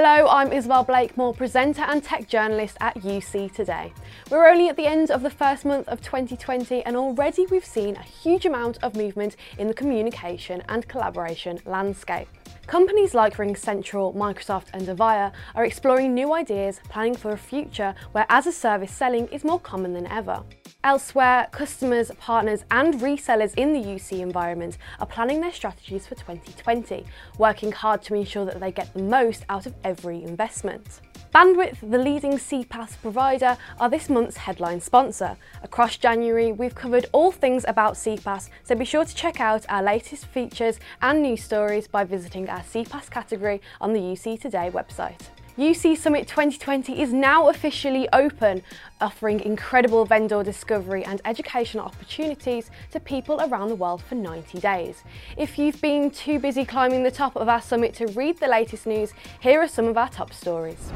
Hello, I'm Isabel Blakemore, presenter and tech journalist at UC Today. We're only at the end of the first month of 2020 and already we've seen a huge amount of movement in the communication and collaboration landscape. Companies like RingCentral, Microsoft and Avaya are exploring new ideas, planning for a future where as-a-service selling is more common than ever. Elsewhere, customers, partners and resellers in the UC environment are planning their strategies for 2020, working hard to ensure that they get the most out of every investment. Bandwidth, the leading CPaaS provider, are this month's headline sponsor. Across January, we've covered all things about CPaaS, so be sure to check out our latest features and news stories by visiting our CPaaS category on the UC Today website. UC Summit 2020 is now officially open, offering incredible vendor discovery and educational opportunities to people around the world for 90 days. If you've been too busy climbing the top of our summit to read the latest news, here are some of our top stories.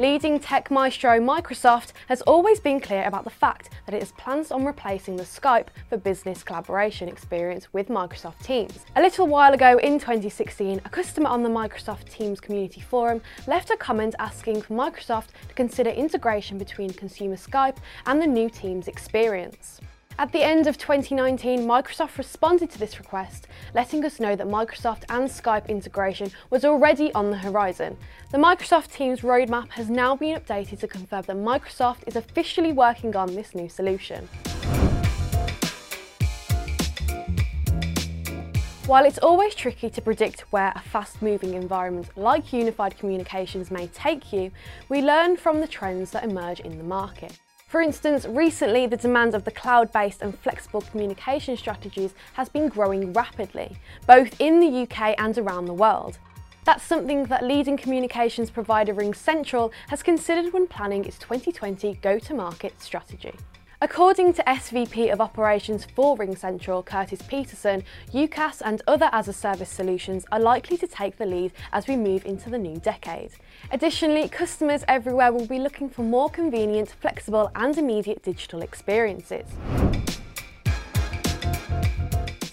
Leading tech maestro Microsoft has always been clear about the fact that it has plans on replacing the Skype for business collaboration experience with Microsoft Teams. A little while ago in 2016, a customer on the Microsoft Teams community forum left a comment asking for Microsoft to consider integration between consumer Skype and the new Teams experience. At the end of 2019, Microsoft responded to this request, letting us know that Microsoft and Skype integration was already on the horizon. The Microsoft Teams roadmap has now been updated to confirm that Microsoft is officially working on this new solution. While it's always tricky to predict where a fast-moving environment like unified communications may take you, we learn from the trends that emerge in the market. For instance, recently the demand of the cloud-based and flexible communication strategies has been growing rapidly, both in the UK and around the world. That's something that leading communications provider RingCentral has considered when planning its 2020 go-to-market strategy. According to SVP of Operations for RingCentral, Curtis Peterson, UCaaS and other as-a-service solutions are likely to take the lead as we move into the new decade. Additionally, customers everywhere will be looking for more convenient, flexible and immediate digital experiences.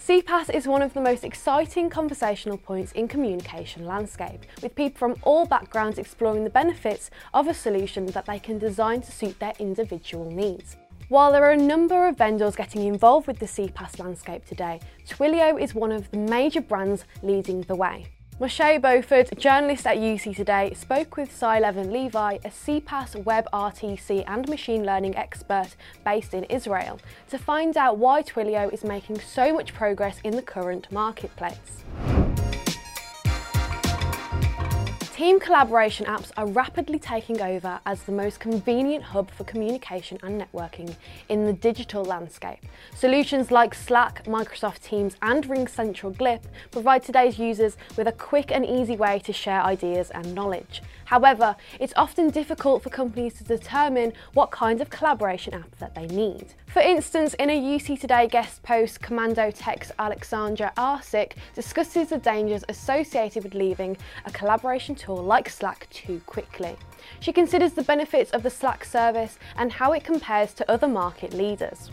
CPaaS is one of the most exciting conversational points in communication landscape, with people from all backgrounds exploring the benefits of a solution that they can design to suit their individual needs. While there are a number of vendors getting involved with the CPaaS landscape today, Twilio is one of the major brands leading the way. Moshe Beauford, journalist at UC Today, spoke with Tsahi Levent-Levi, a CPaaS WebRTC and machine learning expert based in Israel, to find out why Twilio is making so much progress in the current marketplace. Team collaboration apps are rapidly taking over as the most convenient hub for communication and networking in the digital landscape. Solutions like Slack, Microsoft Teams and RingCentral Glip provide today's users with a quick and easy way to share ideas and knowledge. However, it's often difficult for companies to determine what kind of collaboration app that they need. For instance, in a UC Today guest post, Commando Tech's Alexandra Arsic discusses the dangers associated with leaving a collaboration tool like Slack too quickly. She considers the benefits of the Slack service and how it compares to other market leaders.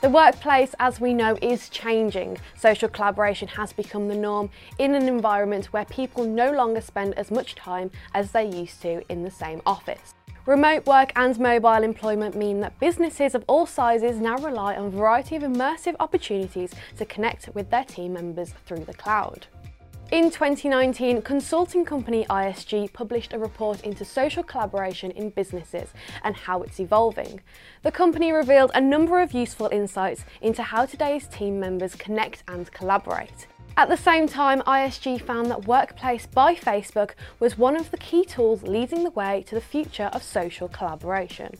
The workplace, as we know, is changing. Social collaboration has become the norm in an environment where people no longer spend as much time as they used to in the same office. Remote work and mobile employment mean that businesses of all sizes now rely on a variety of immersive opportunities to connect with their team members through the cloud. In 2019, consulting company ISG published a report into social collaboration in businesses and how it's evolving. The company revealed a number of useful insights into how today's team members connect and collaborate. At the same time, ISG found that Workplace by Facebook was one of the key tools leading the way to the future of social collaboration.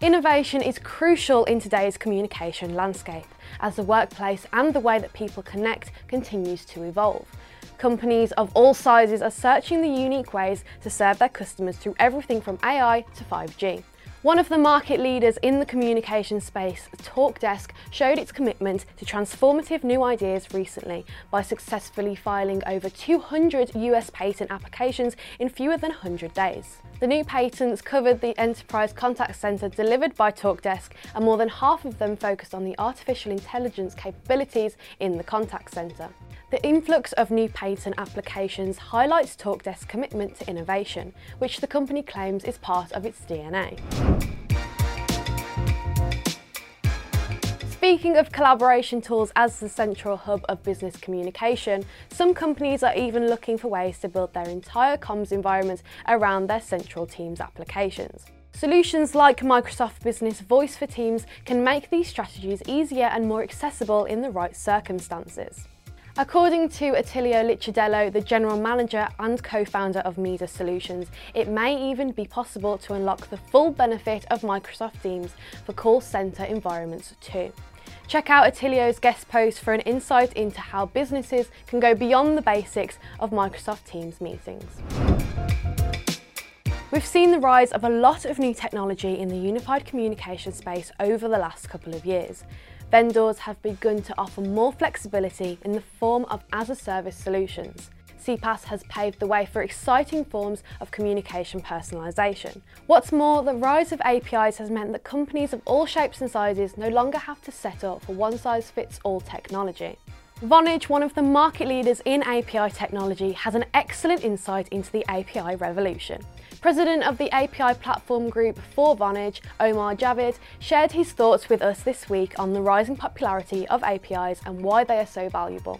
Innovation is crucial in today's communication landscape as the workplace and the way that people connect continues to evolve. Companies of all sizes are searching the unique ways to serve their customers through everything from AI to 5G. One of the market leaders in the communication space, TalkDesk, showed its commitment to transformative new ideas recently by successfully filing over 200 US patent applications in fewer than 100 days. The new patents covered the enterprise contact centre delivered by TalkDesk, and more than half of them focused on the artificial intelligence capabilities in the contact centre. The influx of new patent applications highlights TalkDesk's commitment to innovation, which the company claims is part of its DNA. Speaking of collaboration tools as the central hub of business communication, some companies are even looking for ways to build their entire comms environment around their central Teams applications. Solutions like Microsoft Business Voice for Teams can make these strategies easier and more accessible in the right circumstances. According to Attilio Licciardello, the general manager and co-founder of Meda Solutions, it may even be possible to unlock the full benefit of Microsoft Teams for call center environments too. Check out Attilio's guest post for an insight into how businesses can go beyond the basics of Microsoft Teams meetings. We've seen the rise of a lot of new technology in the unified communication space over the last couple of years vendors have begun to offer more flexibility in the form of as-a-service solutions. CPaaS has paved the way for exciting forms of communication personalisation. What's more, the rise of APIs has meant that companies of all shapes and sizes no longer have to settle for one-size-fits-all technology. Vonage, one of the market leaders in API technology, has an excellent insight into the API revolution. President of the API platform group for Vonage, Omar Javed, shared his thoughts with us this week on the rising popularity of APIs and why they are so valuable.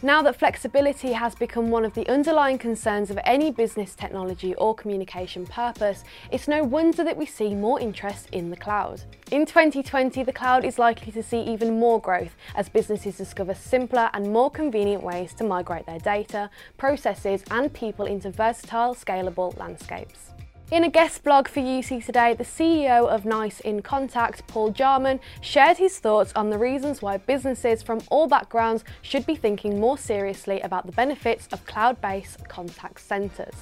Now that flexibility has become one of the underlying concerns of any business technology or communication purpose, it's no wonder that we see more interest in the cloud. In 2020, the cloud is likely to see even more growth as businesses discover simpler and more convenient ways to migrate their data, processes and people into versatile, scalable landscapes. In a guest blog for UC Today, the CEO of NICE inContact, Paul Jarman, shared his thoughts on the reasons why businesses from all backgrounds should be thinking more seriously about the benefits of cloud-based contact centres.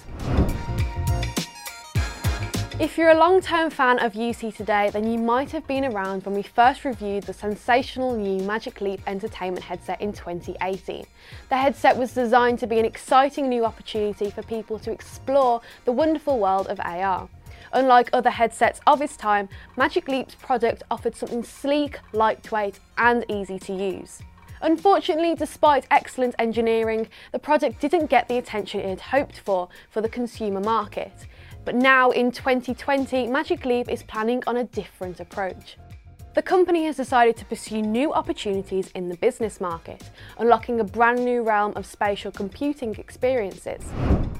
If you're a long-term fan of UC Today, then you might have been around when we first reviewed the sensational new Magic Leap entertainment headset in 2018. The headset was designed to be an exciting new opportunity for people to explore the wonderful world of AR. Unlike other headsets of its time, Magic Leap's product offered something sleek, lightweight and easy to use. Unfortunately, despite excellent engineering, the product didn't get the attention it had hoped for for the consumer market. But now in 2020, Magic Leap is planning on a different approach. The company has decided to pursue new opportunities in the business market, unlocking a brand new realm of spatial computing experiences.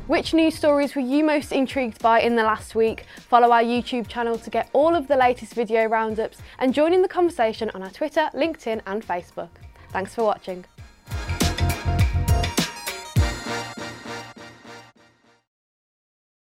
Which news stories were you most intrigued by in the last week? Follow our YouTube channel to get all of the latest video roundups and join in the conversation on our Twitter, LinkedIn and Facebook. Thanks for watching.